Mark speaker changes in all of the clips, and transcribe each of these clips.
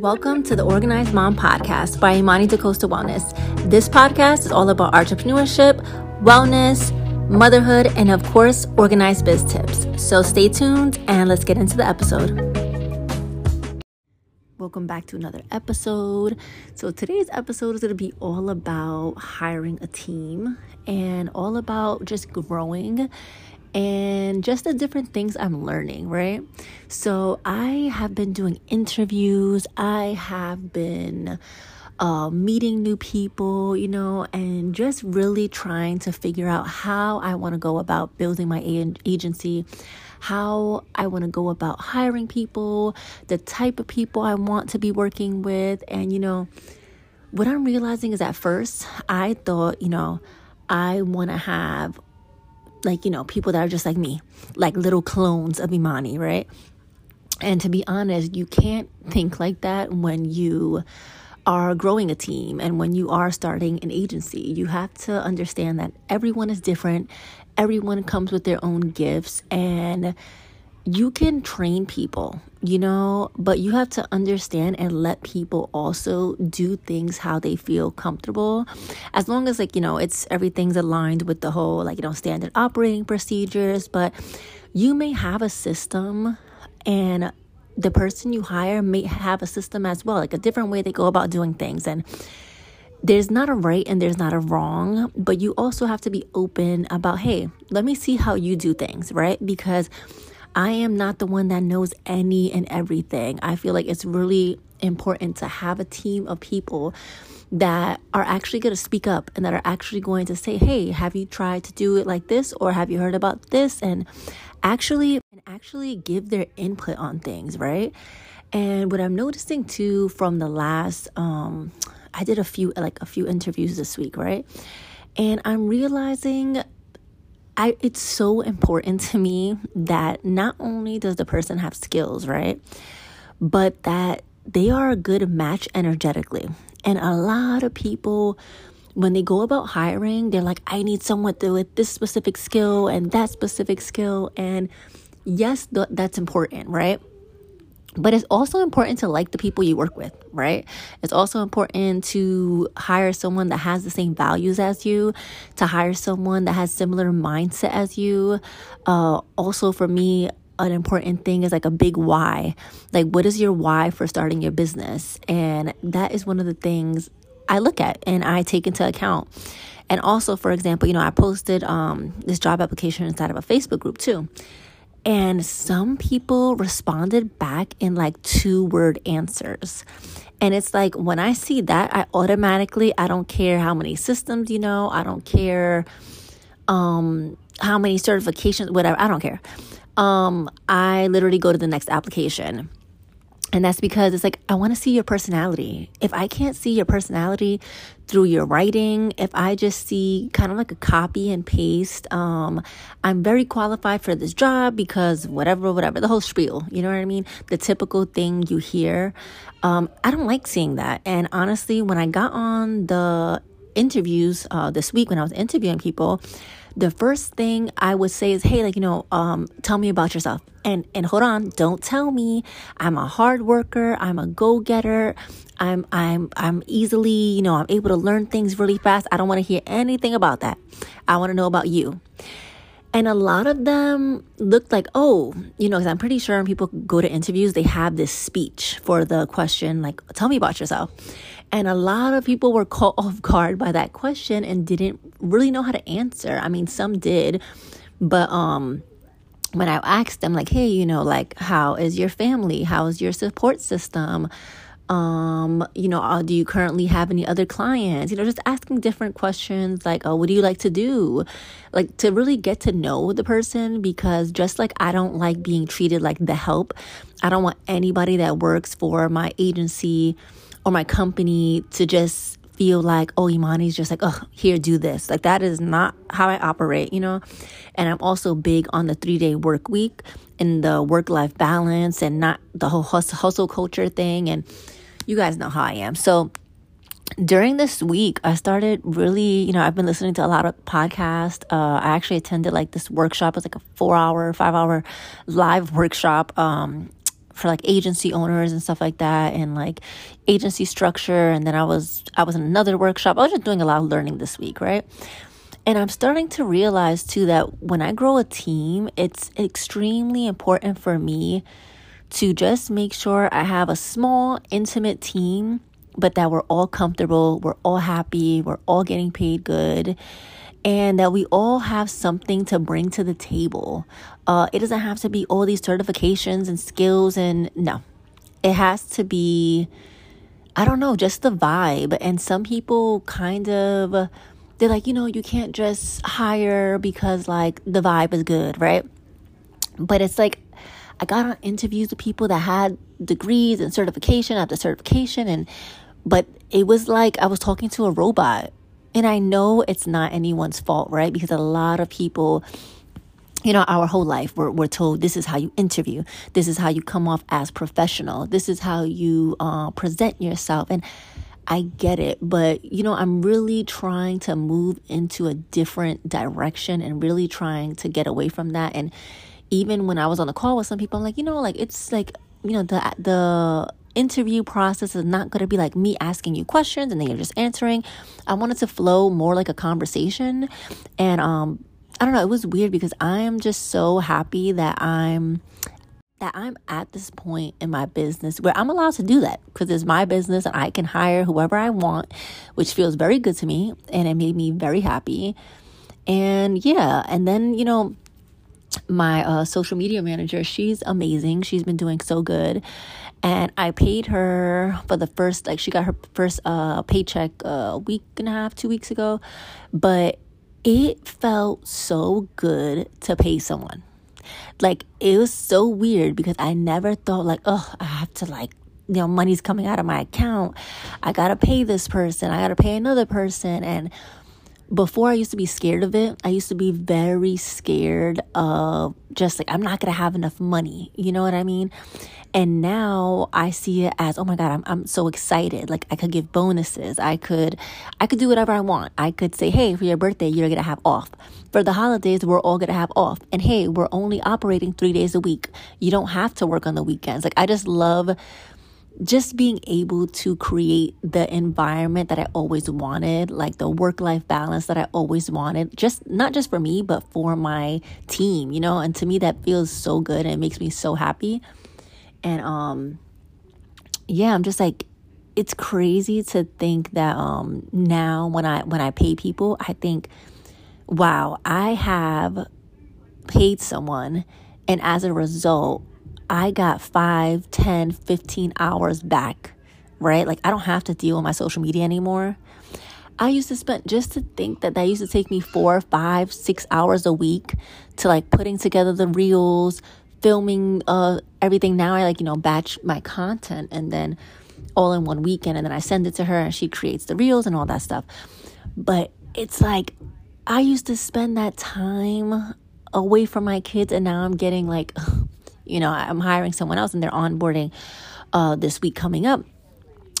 Speaker 1: Welcome to the Organized Mom Podcast by Imani DaCosta Wellness. This podcast is all about entrepreneurship, wellness, motherhood, and of course, organized biz tips. So stay tuned and let's get into the episode. Welcome back to another episode. So, today's episode is going to be all about hiring a team and all about just growing and just the different things I'm learning, right? So I have been doing interviews, I have been uh, meeting new people, you know, and just really trying to figure out how I want to go about building my agency, how I want to go about hiring people, the type of people I want to be working with. And, you know, what I'm realizing is at first, I thought, you know, I want to have like, you know, people that are just like me, like little clones of Imani, right? And to be honest, you can't think like that when you are growing a team and when you are starting an agency. You have to understand that everyone is different, everyone comes with their own gifts, and you can train people, you know, but you have to understand and let people also do things how they feel comfortable. As long as, like, you know, it's everything's aligned with the whole, like, you know, standard operating procedures, but you may have a system and the person you hire may have a system as well, like a different way they go about doing things. And there's not a right and there's not a wrong, but you also have to be open about, hey, let me see how you do things, right? Because I am not the one that knows any and everything. I feel like it's really important to have a team of people that are actually going to speak up and that are actually going to say, "Hey, have you tried to do it like this or have you heard about this?" and actually and actually give their input on things, right? And what I'm noticing too from the last um I did a few like a few interviews this week, right? And I'm realizing I it's so important to me that not only does the person have skills, right? But that they are a good match energetically. And a lot of people when they go about hiring, they're like, I need someone with this specific skill and that specific skill. And yes, th- that's important, right? But it's also important to like the people you work with, right? It's also important to hire someone that has the same values as you, to hire someone that has similar mindset as you. Uh, also, for me, an important thing is like a big why. Like, what is your why for starting your business? And that is one of the things I look at and I take into account. And also, for example, you know, I posted um, this job application inside of a Facebook group too. And some people responded back in like two word answers. And it's like when I see that, I automatically, I don't care how many systems you know, I don't care um, how many certifications, whatever, I don't care. Um, I literally go to the next application. And that's because it's like, I want to see your personality. If I can't see your personality through your writing, if I just see kind of like a copy and paste, um, I'm very qualified for this job because whatever, whatever, the whole spiel, you know what I mean? The typical thing you hear. Um, I don't like seeing that. And honestly, when I got on the interviews uh, this week, when I was interviewing people, the first thing I would say is, hey, like, you know, um, tell me about yourself. And and hold on, don't tell me I'm a hard worker, I'm a go-getter, I'm I'm I'm easily, you know, I'm able to learn things really fast. I don't want to hear anything about that. I want to know about you. And a lot of them looked like, oh, you know, because I'm pretty sure when people go to interviews, they have this speech for the question, like, tell me about yourself. And a lot of people were caught off guard by that question and didn't really know how to answer. I mean, some did, but um when I asked them like, "Hey, you know, like how is your family? How is your support system?" Um you know uh, do you currently have any other clients you know just asking different questions like oh what do you like to do like to really get to know the person because just like i don't like being treated like the help i don't want anybody that works for my agency or my company to just feel like, oh, Imani's just like, oh, here, do this. Like, that is not how I operate, you know? And I'm also big on the three day work week and the work life balance and not the whole hustle, hustle culture thing. And you guys know how I am. So, during this week, I started really, you know, I've been listening to a lot of podcasts. Uh, I actually attended like this workshop. It was like a four hour, five hour live workshop um, for like agency owners and stuff like that and like agency structure and then I was I was in another workshop. I was just doing a lot of learning this week, right? And I'm starting to realize too that when I grow a team, it's extremely important for me to just make sure I have a small, intimate team, but that we're all comfortable, we're all happy, we're all getting paid good, and that we all have something to bring to the table. Uh, it doesn't have to be all these certifications and skills, and no, it has to be, I don't know, just the vibe. And some people kind of, they're like, you know, you can't just hire because like the vibe is good, right? But it's like, I got on interviews with people that had degrees and certification after certification and but it was like I was talking to a robot. And I know it's not anyone's fault, right? Because a lot of people you know, our whole life, we're, we're told this is how you interview. This is how you come off as professional. This is how you uh, present yourself. And I get it, but you know, I'm really trying to move into a different direction and really trying to get away from that. And even when I was on the call with some people, I'm like, you know, like it's like, you know, the the interview process is not going to be like me asking you questions and then you're just answering. I wanted to flow more like a conversation. And um I don't know, it was weird because I am just so happy that I'm that I'm at this point in my business where I'm allowed to do that because it's my business and I can hire whoever I want, which feels very good to me and it made me very happy. And yeah, and then, you know, my uh, social media manager. She's amazing. She's been doing so good. And I paid her for the first, like, she got her first uh, paycheck a week and a half, two weeks ago. But it felt so good to pay someone. Like, it was so weird because I never thought, like, oh, I have to, like, you know, money's coming out of my account. I gotta pay this person. I gotta pay another person. And before I used to be scared of it, I used to be very scared of just like, I'm not going to have enough money. You know what I mean? And now I see it as, oh my God, I'm, I'm so excited. Like I could give bonuses. I could, I could do whatever I want. I could say, hey, for your birthday, you're going to have off. For the holidays, we're all going to have off. And hey, we're only operating three days a week. You don't have to work on the weekends. Like I just love just being able to create the environment that I always wanted, like the work life balance that I always wanted, just not just for me, but for my team, you know? And to me, that feels so good and it makes me so happy. And, um, yeah, I'm just like, it's crazy to think that, um, now when I, when I pay people, I think, wow, I have paid someone. And as a result, I got 5, 10, 15 hours back, right? Like I don't have to deal with my social media anymore. I used to spend just to think that that used to take me four, five, six hours a week to like putting together the reels, filming uh everything. Now I like, you know, batch my content and then all in one weekend and then I send it to her and she creates the reels and all that stuff. But it's like I used to spend that time away from my kids and now I'm getting like you know, I'm hiring someone else and they're onboarding uh, this week coming up.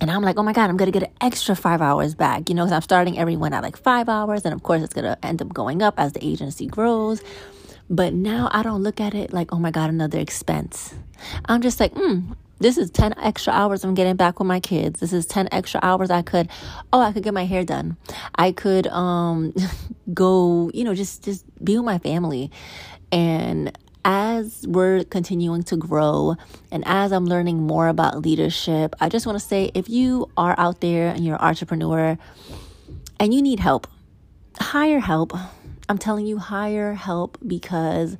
Speaker 1: And I'm like, oh my God, I'm going to get an extra five hours back, you know, because I'm starting everyone at like five hours. And of course, it's going to end up going up as the agency grows. But now I don't look at it like, oh my God, another expense. I'm just like, hmm, this is 10 extra hours I'm getting back with my kids. This is 10 extra hours I could, oh, I could get my hair done. I could, um, go, you know, just, just be with my family. And as we're continuing to grow and as I'm learning more about leadership, I just want to say if you are out there and you're an entrepreneur and you need help, hire help. I'm telling you, hire help because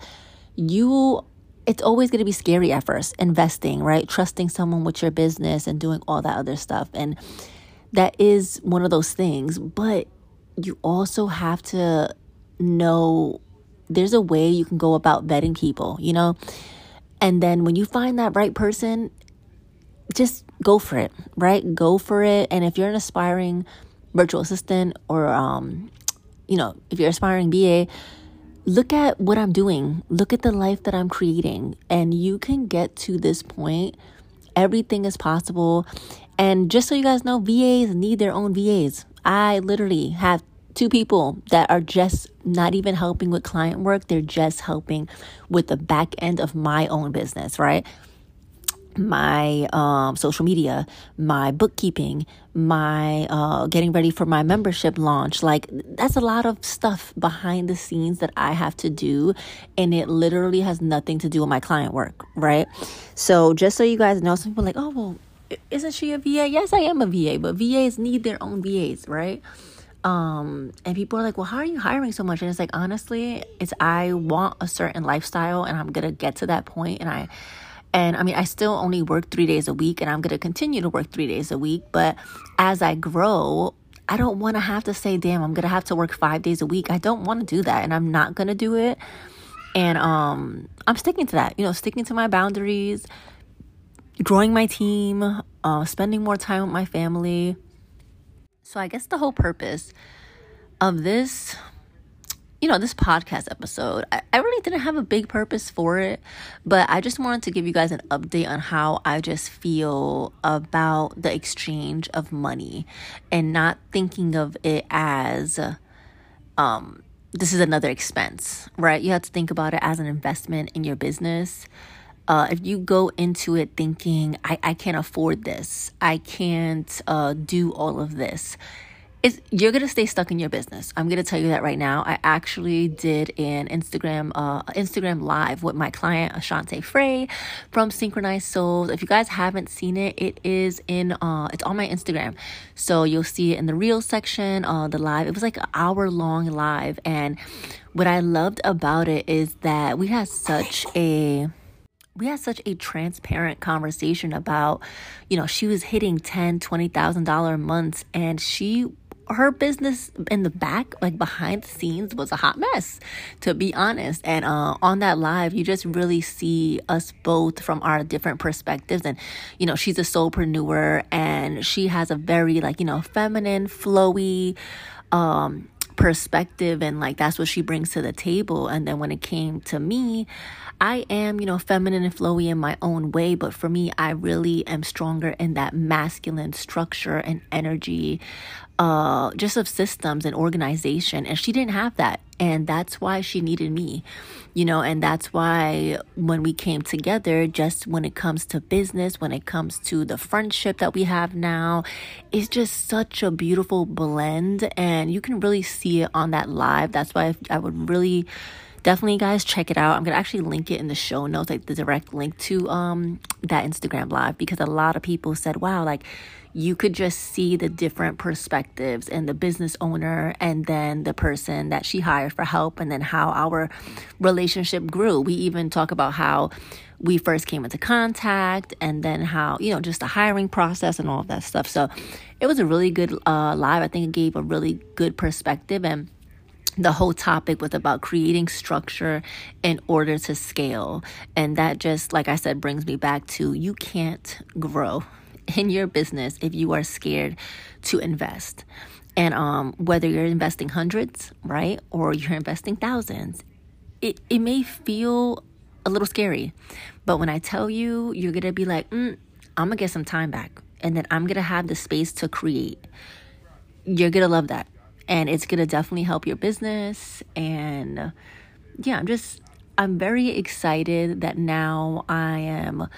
Speaker 1: you it's always going to be scary at first investing, right? Trusting someone with your business and doing all that other stuff. And that is one of those things, but you also have to know there's a way you can go about vetting people, you know? And then when you find that right person, just go for it, right? Go for it. And if you're an aspiring virtual assistant or, um, you know, if you're aspiring VA, look at what I'm doing. Look at the life that I'm creating. And you can get to this point. Everything is possible. And just so you guys know, VAs need their own VAs. I literally have two people that are just not even helping with client work, they're just helping with the back end of my own business, right? my um, social media, my bookkeeping, my uh, getting ready for my membership launch. Like, that's a lot of stuff behind the scenes that I have to do. And it literally has nothing to do with my client work, right? So, just so you guys know, some people like, oh, well, isn't she a VA? Yes, I am a VA, but VAs need their own VAs, right? Um, and people are like, well, how are you hiring so much? And it's like, honestly, it's I want a certain lifestyle and I'm gonna get to that point and I and I mean, I still only work three days a week and I'm to continue to work three days a week. But as I grow, I don't want to have to say, damn, I'm to have to work five days a week. I don't want to do that and I'm not to do it. And um, I'm sticking to that, you know, sticking to my boundaries, growing my team, uh, spending more time with my family. So I guess the whole purpose of this you know, this podcast episode, I, I really didn't have a big purpose for it, but I just wanted to give you guys an update on how I just feel about the exchange of money and not thinking of it as, um, this is another expense, right? You have to think about it as an investment in your business. Uh, if you go into it thinking, I, I can't afford this, I can't uh, do all of this, is you're gonna stay stuck in your business. I'm gonna tell you that right now. I actually did an Instagram uh Instagram live with my client Ashante Frey from Synchronized Souls. If you guys haven't seen it, it is in uh it's on my Instagram. So you'll see it in the real section, uh the live. It was like an hour long live and what I loved about it is that we had such a we had such a transparent conversation about you know she was hitting ten twenty thousand dollar months and she her business in the back, like behind the scenes, was a hot mess, to be honest. And uh, on that live, you just really see us both from our different perspectives. And, you know, she's a soulpreneur and she has a very, like, you know, feminine, flowy, um, perspective and like that's what she brings to the table. And then when it came to me I am, you know, feminine and flowy in my own way, but for me, I really am stronger in that masculine structure and energy, uh, just of systems and organization. And she didn't have that. And that's why she needed me, you know, and that's why when we came together, just when it comes to business, when it comes to the friendship that we have now, it's just such a beautiful blend. And you can really see it on that live. That's why I would really definitely guys check it out. I'm gonna actually link it in the show notes like the direct link to um that instagram live because a lot of people said wow like you could just see the different perspectives and the business owner and then the person that she hired for help and then how our relationship grew. We even talk about how we first came into contact and then how you know just the hiring process and all of that stuff. So it was a really good uh, live. I think it gave a really good perspective and the whole topic was about creating structure in order to scale. And that just, like I said, brings me back to you can't grow in your business if you are scared to invest. And um, whether you're investing hundreds, right, or you're investing thousands, it, it may feel a little scary. But when I tell you, you're going to be like, mm, I'm going to get some time back. And then I'm going to have the space to create. You're going to love that and it's going to definitely help your business. And yeah i'm just i'm very excited that now i am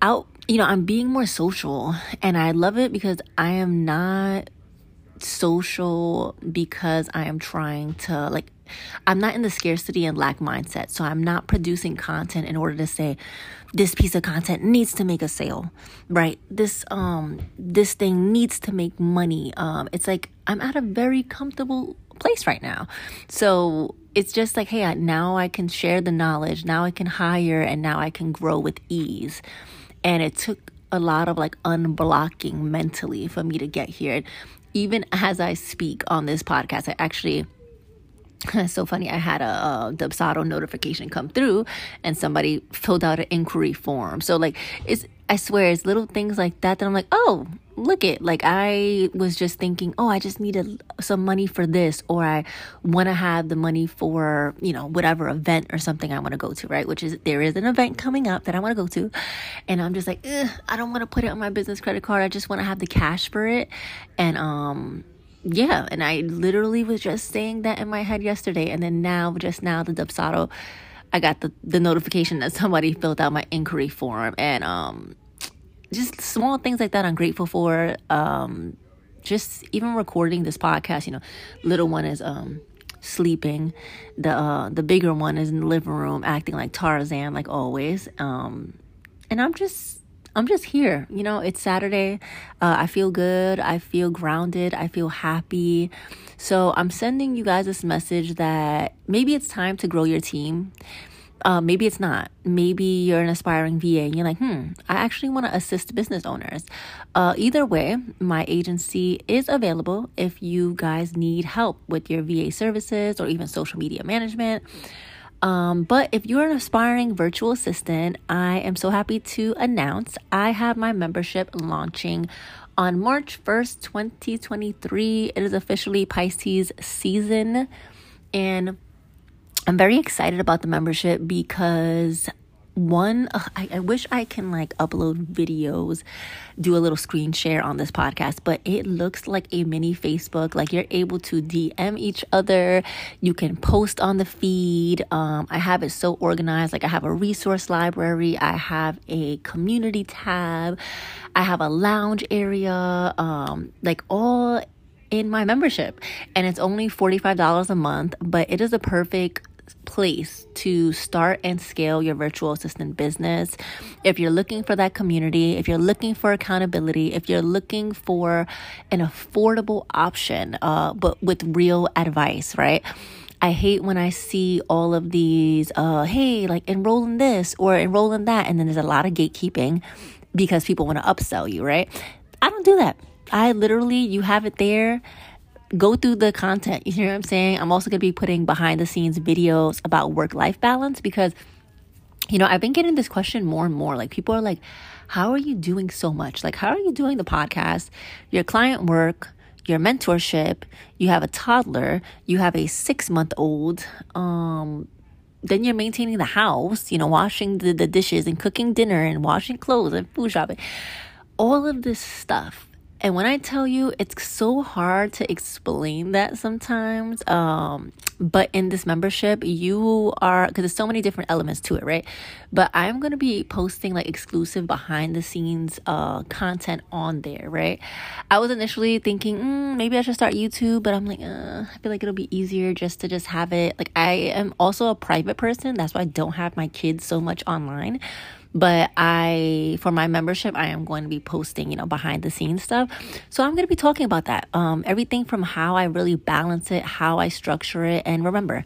Speaker 1: out you know i'm being more social. And i love it because i am not social because i am trying to like I'm not in the scarcity and lack mindset. So I'm not producing content in order to say this piece of content needs to make a sale, right? This um this thing needs to make money. Um it's like I'm at a very comfortable place right now. So it's just like, hey, now I can share the knowledge, now I can hire, and now I can grow with ease. And it took a lot of like unblocking mentally for me to get here. Even as I speak on this podcast, I actually it's so funny. I had a, a Dubsado notification come through, and somebody filled out an inquiry form. So like, it's I swear it's little things like that that I'm like, oh, look it. Like I was just thinking, oh, I just needed some money for this, or I want to have the money for you know whatever event or something I want to go to, right? Which is there is an event coming up that I want to go to, and I'm just like, I don't want to put it on my business credit card. I just want to have the cash for it, and um yeah, and I literally was just saying that in my head yesterday, and then now, just now, the Dubsado I got the, the notification that somebody filled out my inquiry form and um just small things like that I'm grateful for. Um just even recording this podcast, you know, little one is um sleeping. The uh the bigger one is in the living room acting like Tarzan like always. Um and I'm just I'm just here. You know, it's Saturday. Uh, I feel good. I feel grounded. I feel happy. So I'm sending you guys this message that maybe it's time to grow your team. Uh, maybe it's not. Maybe you're an aspiring VA and you're like, hmm, I actually want to assist business owners. Uh, either way, my agency is available if you guys need help with your VA services or even social media management. Um, but if you're an aspiring virtual assistant, I am so happy to announce I have my membership launching on March 1st, 2023. It is officially Pisces season. And I'm very excited about the membership because one I, I wish i can like upload videos do a little screen share on this podcast but it looks like a mini facebook. Like you're able to dm each other. You can post on the feed. Um, i have it so organized. Like i have a resource library. I have a community tab. I have a lounge area um, like all in my membership. And it's only $45 a month but it is a perfect place to start and scale your virtual assistant business. If you're looking for that community, if you're looking for accountability, if you're looking for an affordable option, uh, but with real advice, right? I hate when I see all of these, uh, hey, like enroll in this or enroll in that. And then there's a lot of gatekeeping because people want to upsell you, right? I don't do that. I literally, you have it there go through the content. You hear what I'm saying? I'm also going to be putting behind the scenes videos about work life balance because, you know, I've been getting this question more and more. Like, people are like, how are you doing so much? Like, how are you doing the podcast, your client work, your mentorship? You have a toddler, you have a six month old, um, then you're maintaining the house, you know, washing the, the dishes and cooking dinner and washing clothes and food shopping. All of this stuff and when I tell you, it's so hard to explain that sometimes. Um, but in this membership, you are, because there's so many different elements to it, right? But I'm to be posting like exclusive behind the scenes uh, content on there, right? I was initially thinking, mm, maybe I should start YouTube, but I'm like, uh, I feel like it'll be easier just to just have it. Like, I am also a private person. That's why I don't have my kids so much online but I for my membership I am going to be posting you know behind the scenes stuff. So I'm going to be talking about that um, everything from how I really balance it how I structure it and remember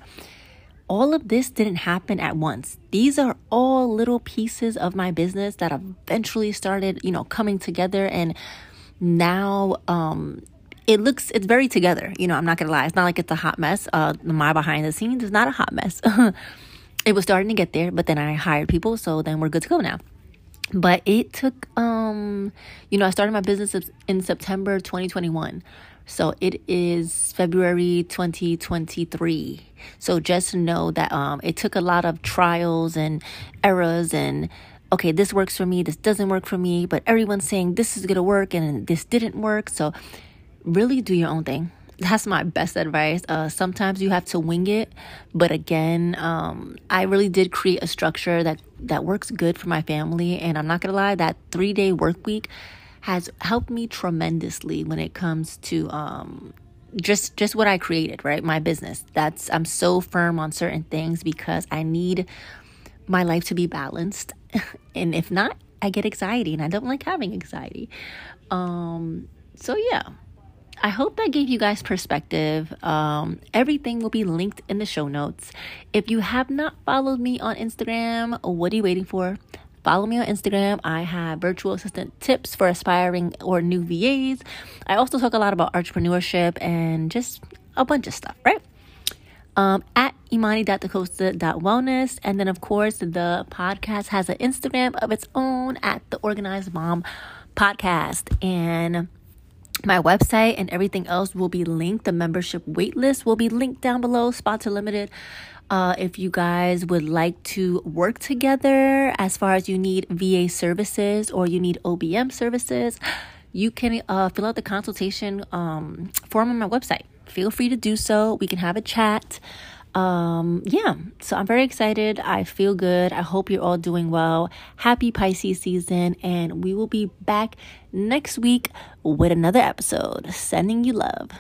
Speaker 1: all of this didn't happen at once. These are all little pieces of my business that eventually started you know coming together and now um it looks it's very together. You know i'm not gonna lie. It's not like it's a hot mess. Uh my behind the scenes is not a hot mess it was starting to get there, but then I hired people, so then we're good to go now. But it took, um, you know, I started my business in September 2021. So it is February 2023. So just know that um, it took a lot of trials and errors and okay, this works for me, this doesn't work for me, but everyone's saying this is gonna work and this didn't work. So really do your own thing that's my best advice. Uh, sometimes you have to wing it, but again, um, I really did create a structure that that works good for my family. And I'm not gonna lie, that three day work week has helped me tremendously when it comes to um, just just what I created, right? My business. That's I'm so firm on certain things because I need my life to be balanced, and if not, I get anxiety, and I don't like having anxiety. Um, so yeah I hope that gave you guys perspective. Um, everything will be linked in the show notes. If you have not followed me on Instagram, what are you waiting for? Follow me on Instagram. I have virtual assistant tips for aspiring or new VAs. I also talk a lot about entrepreneurship and just a bunch of stuff, right? Um, at imani.dacosta.wellness. And then, of course, the podcast has an Instagram of its own at the Organized Mom Podcast. And my website and everything else will be linked. The membership waitlist will be linked down below. Spots are limited. Uh, if you guys would like to work together as far as you need VA services or you need OBM services, you can uh, fill out the consultation um, form on my website. Feel free to do so. We can have a chat. Um yeah so i'm very excited. I feel good. I hope you're all doing well. Happy pisces season and we will be back next week with another episode. Sending you love